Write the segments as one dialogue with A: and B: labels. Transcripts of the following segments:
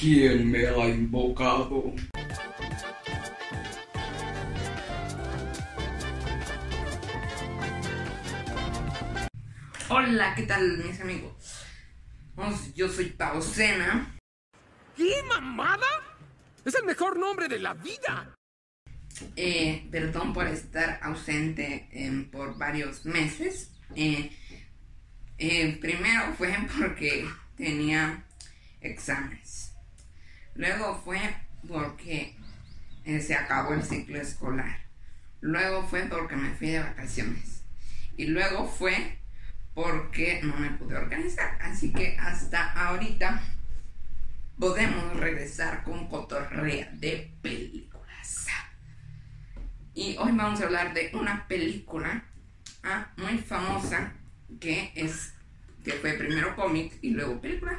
A: ¿Quién me ha invocado?
B: Hola, ¿qué tal mis amigos? Yo soy Paucena.
C: ¿Qué mamada? Es el mejor nombre de la vida.
B: Eh, perdón por estar ausente em, por varios meses. Eh, eh, primero fue porque tenía exámenes. Luego fue porque se acabó el ciclo escolar. Luego fue porque me fui de vacaciones. Y luego fue porque no me pude organizar. Así que hasta ahorita podemos regresar con cotorrea de películas. Y hoy vamos a hablar de una película ah, muy famosa que es que fue primero cómic y luego película.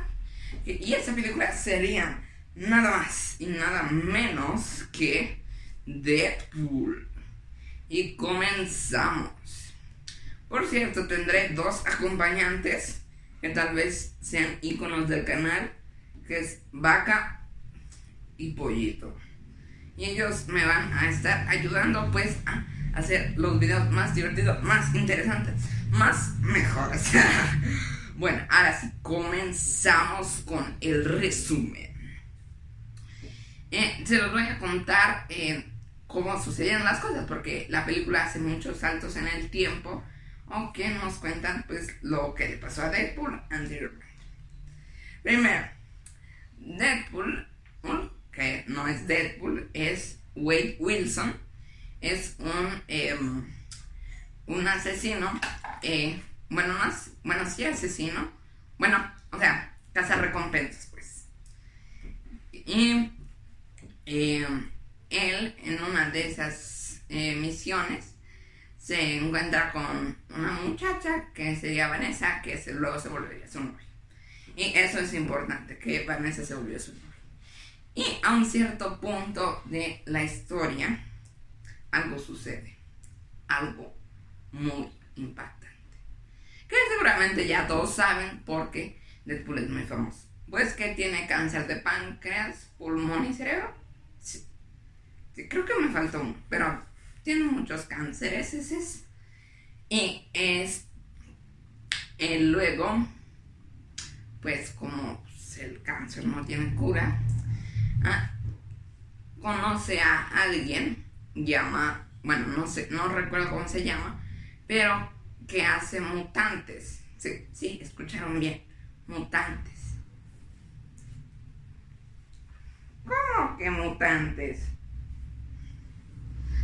B: Y esa película sería nada más y nada menos que Deadpool. Y comenzamos. Por cierto, tendré dos acompañantes que tal vez sean iconos del canal, que es Vaca y Pollito. Y ellos me van a estar ayudando pues a hacer los videos más divertidos, más interesantes, más mejores. bueno, ahora sí, comenzamos con el resumen. Eh, se los voy a contar eh, cómo sucedieron las cosas, porque la película hace muchos saltos en el tiempo o que nos cuentan pues lo que le pasó a Deadpool anteriormente. Primero, Deadpool, que no es Deadpool, es Wade Wilson, es un, em, un asesino, eh, bueno, no bueno, sí asesino, bueno, o sea, caza recompensas pues. Y em, él en una de esas eh, misiones se encuentra con una muchacha que sería Vanessa, que luego se volvería su novia. Y eso es importante, que Vanessa se volvió su novia. Y a un cierto punto de la historia, algo sucede. Algo muy impactante. Que seguramente ya todos saben porque Deadpool es muy famoso. Pues que tiene cáncer de páncreas, pulmón y cerebro. Creo que me faltó uno, pero tiene muchos cánceres. Ese y es luego pues como el cáncer no tiene cura ah, conoce a alguien llama bueno no sé no recuerdo cómo se llama pero que hace mutantes. Sí, sí escucharon bien mutantes. ¿cómo que mutantes?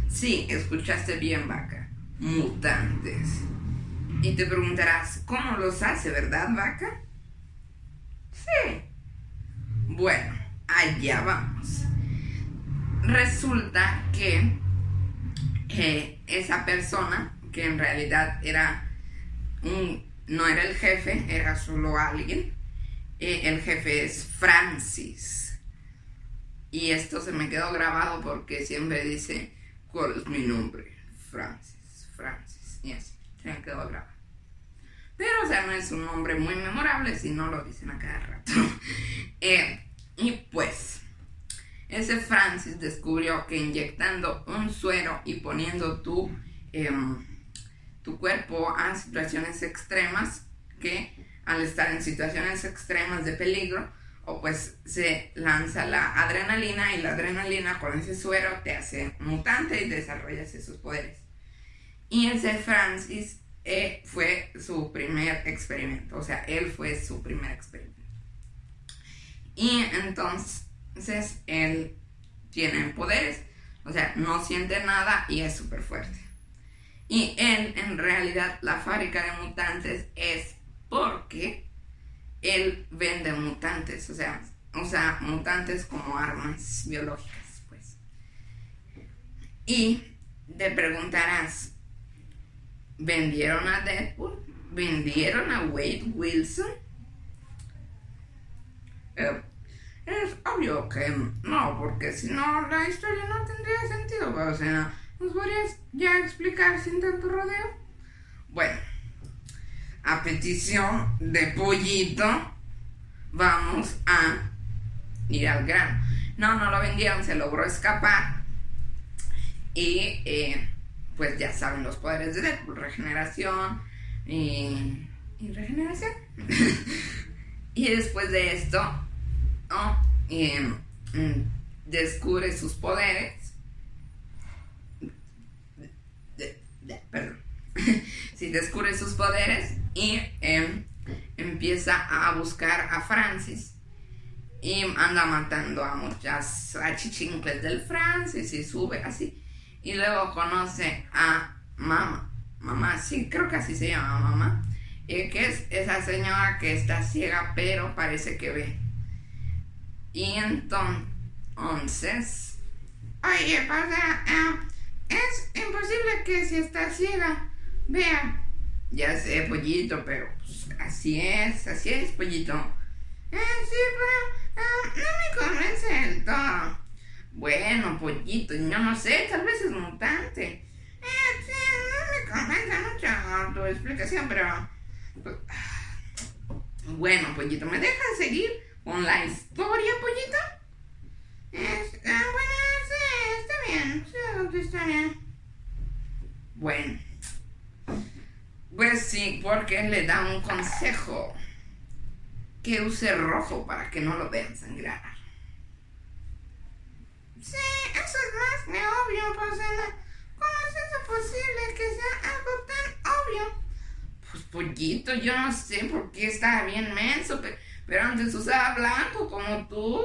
B: Sí, escuchaste bien, vaca. Mutantes. Y te preguntarás, ¿cómo los hace, verdad, vaca? Sí. Bueno, allá vamos. Resulta que esa persona, que en realidad era un, no era el jefe, era solo alguien, eh, el jefe es Francis. Y esto se me quedó grabado porque siempre dice, ¿Cuál es mi nombre? Francis, Francis. Y así, se quedó grabado. Pero, o sea, no es un nombre muy memorable si no lo dicen a cada rato. Eh, y pues, ese Francis descubrió que inyectando un suero y poniendo tu, em, tu cuerpo a situaciones extremas, que al estar en situaciones extremas de peligro, o pues se lanza la adrenalina y la adrenalina con ese suero te hace mutante y desarrollas esos poderes. Y ese Francis eh, fue su primer experimento, o sea, él fue su primer experimento. Y entonces él tiene poderes, o sea, no siente nada y es súper fuerte. Y él, en realidad, la fábrica de mutantes es porque él vende mutantes, o sea, mutantes como armas biológicas, pues. Y te preguntarás, ¿vendieron a Deadpool? ¿Vendieron a Wade Wilson? Eh, es obvio que no, porque si no la historia no tendría sentido, o sea, ¿nos podrías ya explicar sin tanto rodeo? Bueno a petición de Pollito, vamos a ir al grano. No, no lo vendieron, se logró escapar. Y eh, pues ya saben los poderes de Deadpool, regeneración y, regeneración. y después de esto, mm, descubre sus poderes. De- de- perdón. sí, descubre sus poderes y em, empieza a buscar a Francis. Y anda matando a muchas achichincles del Francis y sube así. Y luego conoce a mamá. Mamá, sí, creo que así se llama mamá. Y que es esa señora que está ciega, pero parece que ve. Y entonces. Oye, pasa. ah, es imposible que si está ciega, vea. Ya sé, pollito, pero pues, así es, así es, pollito. Eh, sí, pero ah, no me convence del todo. Bueno, pollito, yo no sé, tal vez es mutante. Eh, sí, no me convence mucho tu explicación, pero. pues, Bueno, pollito, ¿me dejas seguir con la historia, pollito? Es, ah, bueno, sí, está bien, sigo tu historia. Bueno. Pues sí, porque le da un consejo. Que use rojo para que no lo vean sangrar. Sí, eso es más que obvio, Posena. ¿Cómo es eso posible que sea algo tan obvio? Pues pollito, yo no sé por qué estaba bien menso, pe- pero antes usaba blanco como tú.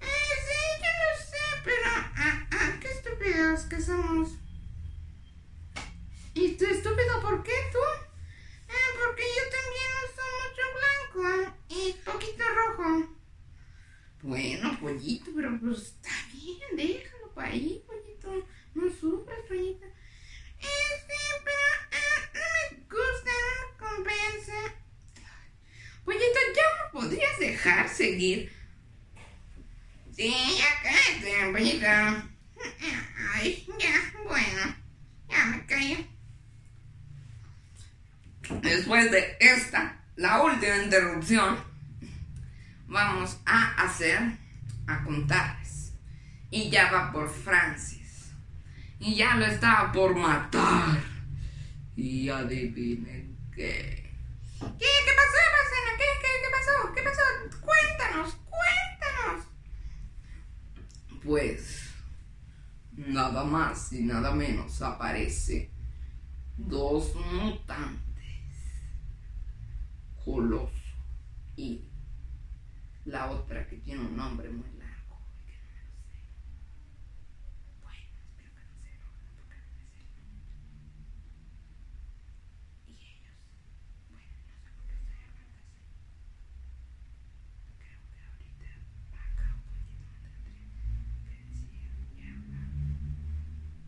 B: Eh, sí, yo lo sé, pero ah, ah, qué estúpidos que somos. ¿Y tú estúpido por qué tú? Ah, porque yo también uso mucho blanco y poquito rojo. Bueno, pollito, pero pues está bien, déjalo para ahí, pollito. No sufras, pollito. Eh, sí, pero ah, no me gusta, no me convence. Pollito, ¿ya me podrías dejar seguir? Sí, ya cállate, pollito. Ay, ya, bueno. Ya me callo. Después de esta, la última interrupción, vamos a hacer, a contarles. Y ya va por Francis. Y ya lo estaba por matar. Y adivinen qué. ¿Qué? ¿Qué pasó, Marcela? ¿Qué, qué, qué pasó? ¿Qué pasó? Cuéntanos, cuéntanos. Pues, nada más y nada menos aparece dos mutantes. Coloso y la otra que tiene un nombre muy largo y que no me lo sé. Bueno, espero que no sea porque no me sé el nombre. Y ellos, bueno, no sé por qué estoy hablando así. Creo que ahorita acá un poquito me tendría que decir y hablar.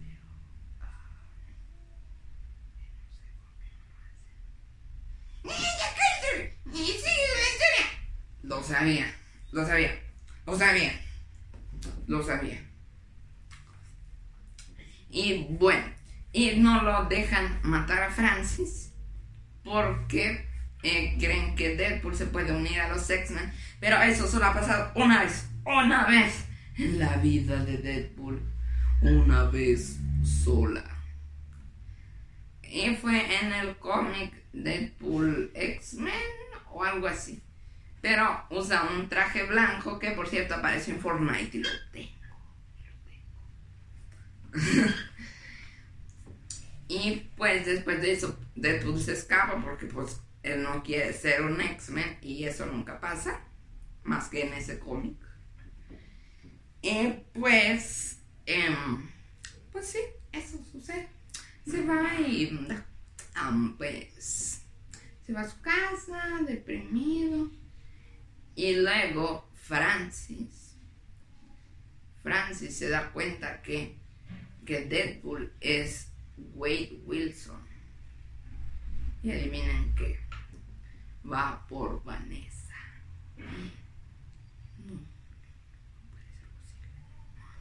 B: Pero, ah, no sé por qué no lo hacen. ¡Niña, cállate! ¡Y sigue la historia! Lo sabía, lo sabía, lo sabía, lo sabía. Y bueno, y no lo dejan matar a Francis porque eh, creen que Deadpool se puede unir a los X-Men, pero eso solo ha pasado una vez, una vez en la vida de Deadpool, una vez sola. Y fue en el cómic Deadpool X-Men o algo así. Pero usa un traje blanco que por cierto aparece en Fortnite y lo tengo. y pues después de eso Deadpool se escapa porque pues él no quiere ser un X-Men y eso nunca pasa. Más que en ese cómic. Y pues... em, pues sí, eso sucede. Se va y... am, pues... Se va a su casa, deprimido. Y luego Francis. Francis se da cuenta que, que Deadpool es Wade Wilson. Y adivinen que va por Vanessa.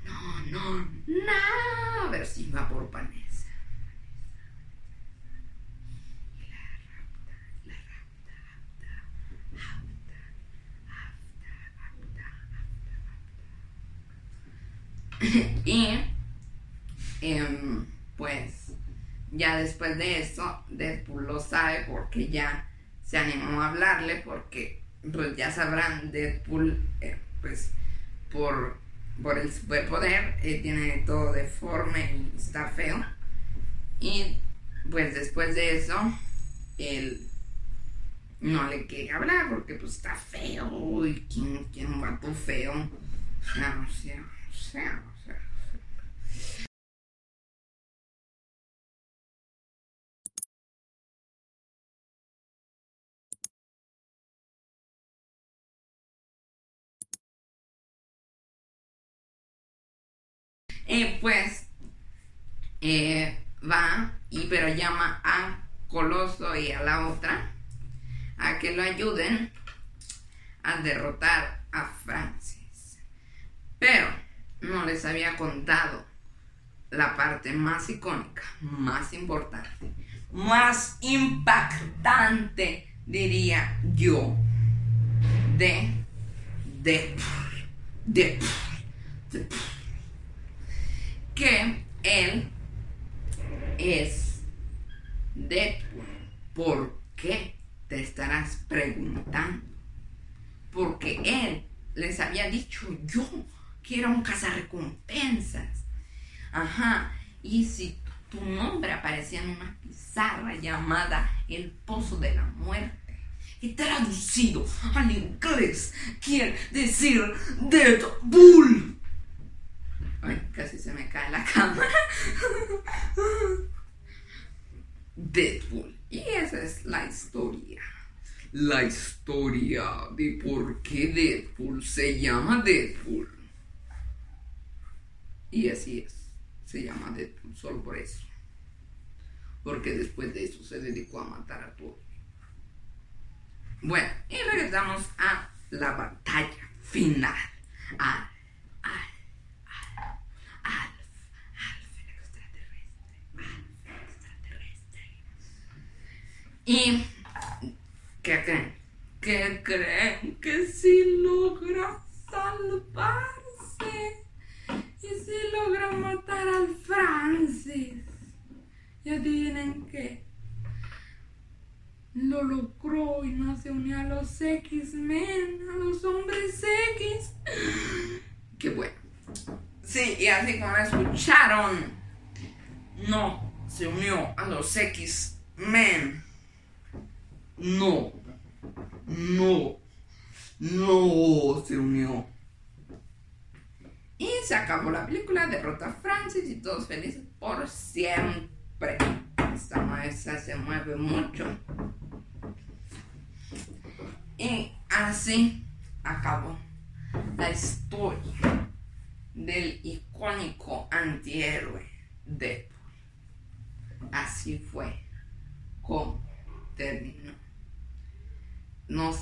B: No, no, no. A ver si va por Vanessa. Ya después de eso, Deadpool lo sabe porque ya se animó a hablarle porque pues ya sabrán Deadpool eh, pues por, por el superpoder eh, tiene todo deforme y está feo y pues después de eso él no le quiere hablar porque pues está feo y quién quiere un vato feo o sea, o sea, o sea. Pues eh, va y pero llama a Coloso y a la otra a que lo ayuden a derrotar a Francis. Pero no les había contado la parte más icónica, más importante, más impactante, diría yo, de Deadpool. Deadpool. Deadpool. Que él es Deadpool. ¿Por qué? Te estarás preguntando. Porque él les había dicho yo que era un cazarrecompensas. Ajá. Y si tu nombre aparecía en una pizarra llamada El Pozo de la Muerte, y traducido al inglés quiere decir Deadpool. Ay, casi se me cae la cámara. Deadpool. Y esa es la historia. La historia de por qué Deadpool se llama Deadpool. Y así es. Se llama Deadpool solo por eso. Porque después de eso se dedicó a matar a todos. Bueno, y regresamos a la batalla final. Al, al, al, Alf, Alf el extraterrestre, Alf el extraterrestre. Y, ¿qué creen? ¿Qué creen? Que si logra salvarse. Y si logra matar al Francis. Y adivinen qué. Lo logró y no se unió a los X-Men, a los hombres X. Qué bueno. Sí, y así como escucharon, no se unió a los X-Men. No, no, no se unió. Y se acabó la película, derrota a Francis y todos felices por siempre. Esta maestra se mueve mucho. Y así acabó la historia del icónico antihéroe Deadpool. Así fue como terminó. No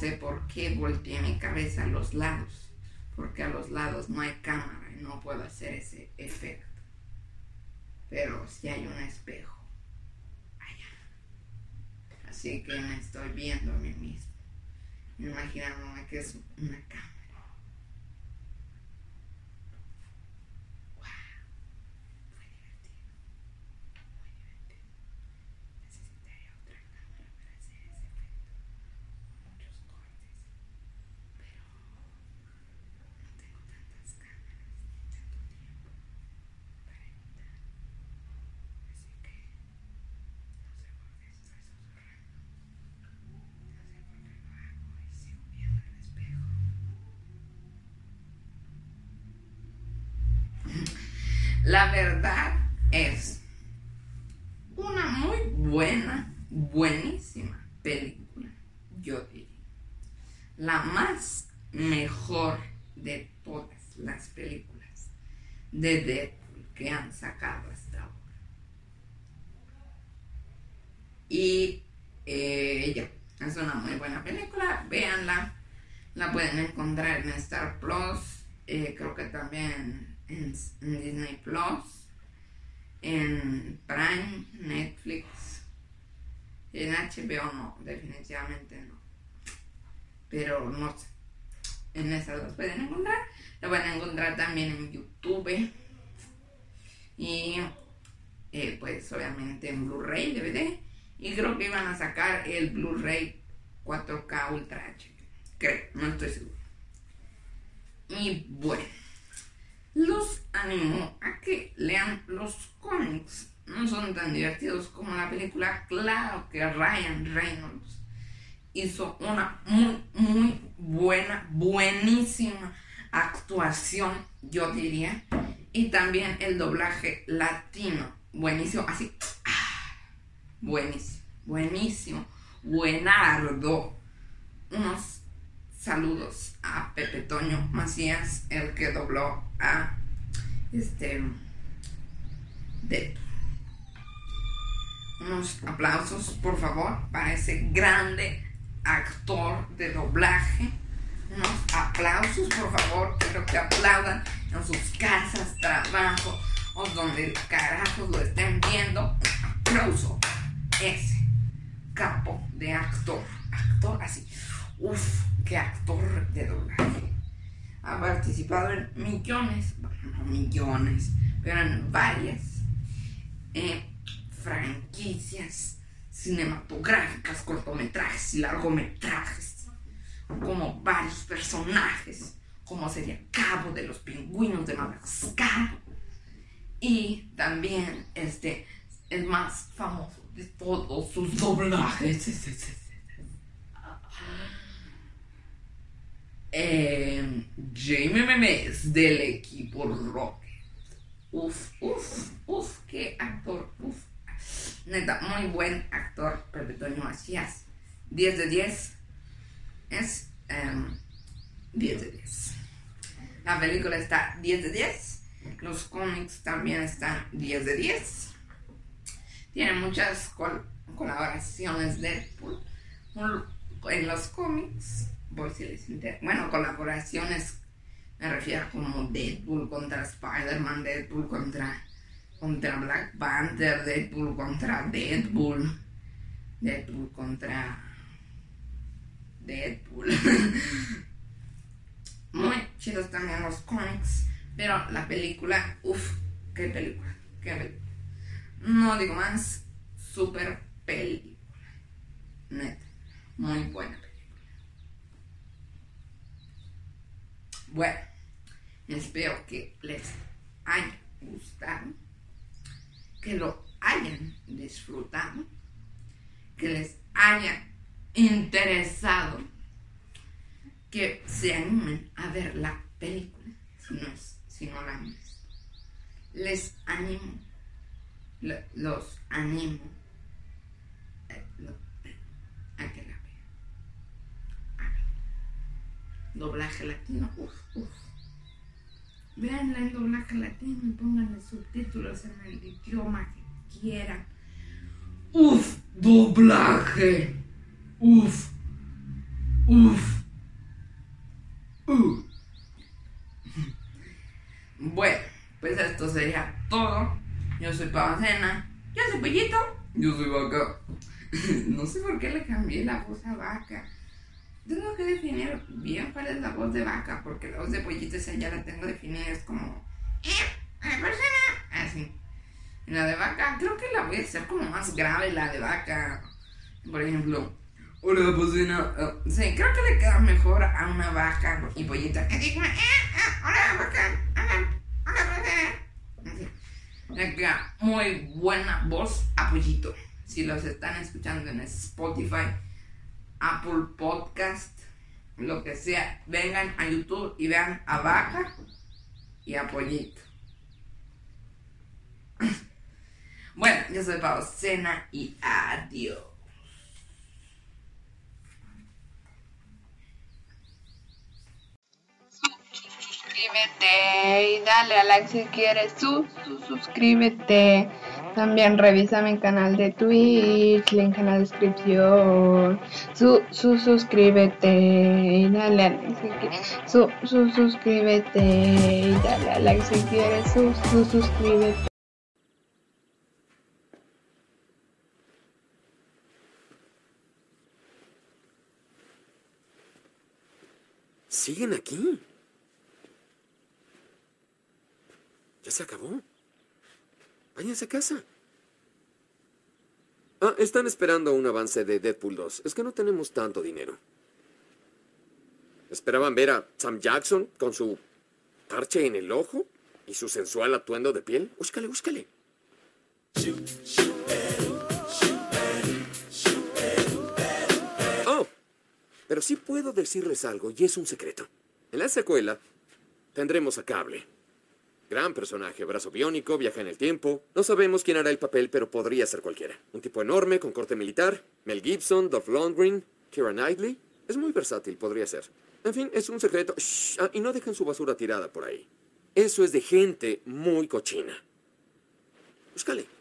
B: qué volteé mi cabeza a los lados, porque a los lados no hay cámara y no puedo hacer ese efecto. Pero si hay un espejo allá. Así que me estoy viendo a mí mismo, imaginándome que es una cámara. Wow, fue divertido, muy divertido. Necesitaría otra cámara para hacer ese efecto. Muchos cortes. Pero no tengo tantas cámaras ni tanto tiempo para editar. Así que no sé por qué estoy susurrando. No sé por qué lo hago y sigo viendo el espejo. La verdad es una muy buena, buenísima película, yo diría. La más mejor de todas las películas de Deadpool que han sacado hasta ahora. Y eh, ya, es una muy buena película, véanla. La pueden encontrar en Star Plus, eh, creo que también en, Disney Plus, en Prime, Netflix, en HBO no, definitivamente no. Pero no sé, en esas las pueden encontrar. La pueden encontrar también en YouTube, Y eh, pues obviamente en Blu-ray, DVD. Y creo que iban a sacar el Blu-ray 4K Ultra HD. Creo, no estoy seguro. Y bueno, los animo a que lean los cómics. No son tan divertidos como la película. Claro que Ryan Reynolds hizo una muy, muy buena, buenísima actuación, yo diría. Y también el doblaje latino. Buenísimo, así. ah, buenísimo, buenísimo. Buenardo. Unos saludos a Pepe Toño Macías, el que dobló a este. Unos aplausos, por favor, para ese grande actor de doblaje. Unos aplausos, por favor. Quiero que aplaudan en sus casas, trabajo o donde carajos lo estén viendo. Aplauso. Ese capo de actor. Actor así. Uf, qué actor de doblaje. Ha participado en millones, bueno, no millones, pero en varias eh, franquicias cinematográficas, cortometrajes y largometrajes, como varios personajes, como sería Cabo de los Pingüinos de Madagascar, y también este, el más famoso de todos sus doblajes. es- es- es- eh, Jamie Memes del equipo Rocket. Uf, uf, uf, qué actor, uf. Neta, muy buen actor, Pepe Toño Macías. 10 de 10. Es em, 10 de 10. La película está 10 de 10. Los cómics también están 10 de 10. Tiene muchas col- colaboraciones Deadpool un- en los cómics. Por si. Bueno, colaboraciones me refiero como Deadpool contra Spider-Man, Deadpool contra, contra Black Panther, Deadpool contra Deadpool, Deadpool contra Deadpool. Muy chidos también los cómics, pero la película, uff, qué película, qué película. No digo más, super película. Neta, muy buena película. Bueno, espero que les haya gustado, que lo hayan disfrutado, que les haya interesado, que se animen a ver la película, si no, si no la han visto. Les animo, lo- los animo eh, lo- a que la vean. Doblaje latino. Uf, uf. Veanla en doblaje latino y pónganle subtítulos en el idioma que quieran. Uf, doblaje. Uf. Uf. Uh. Bueno, pues esto sería todo. Yo soy Pavacena. Yo soy Pollito. Yo soy Vaca. no sé por qué le cambié la voz a Vaca. Tengo que definir bien cuál es la voz de vaca, porque la voz de pollito esa ya la tengo definida, es como... "Eh, persona", Así. La de vaca, creo que la voy a hacer como más grave, la de vaca. Por ejemplo, hola, bocina. Uh, sí, creo que le queda mejor a una vaca y pollito. Así como, "Eh, eh, hola, vaca. Hola, hola, vaca. Así. Le queda muy buena voz a pollito. Si los están escuchando en Spotify, Apple Podcast, lo que sea, vengan a YouTube y vean a Vaca y a Pollito. Bueno, yo soy Paucena y adiós.
D: Suscríbete y dale a like si quieres. Su- suscríbete. También revisa mi canal de Twitch, link en la descripción. Su, su suscríbete y dale a like. Su, su suscríbete y dale a like si quieres. Su, su suscríbete.
C: ¿Siguen aquí? ¿Ya se acabó?
E: Váyanse a casa. Ah, están esperando un avance de Deadpool 2. Es que no tenemos tanto dinero. ¿Esperaban ver a Sam Jackson con su parche en el ojo y su sensual atuendo de piel? Búscale, búscale. Oh, pero sí puedo decirles algo y es un secreto. En la secuela tendremos a Cable. Gran personaje, brazo biónico, viaja en el tiempo. No sabemos quién hará el papel, pero podría ser cualquiera. Un tipo enorme, con corte militar. Mel Gibson, Dolph Lundgren, Keira Knightley. Es muy versátil, podría ser. En fin, es un secreto. Shh, ah, y no dejen su basura tirada por ahí. Eso es de gente muy cochina. Búscale.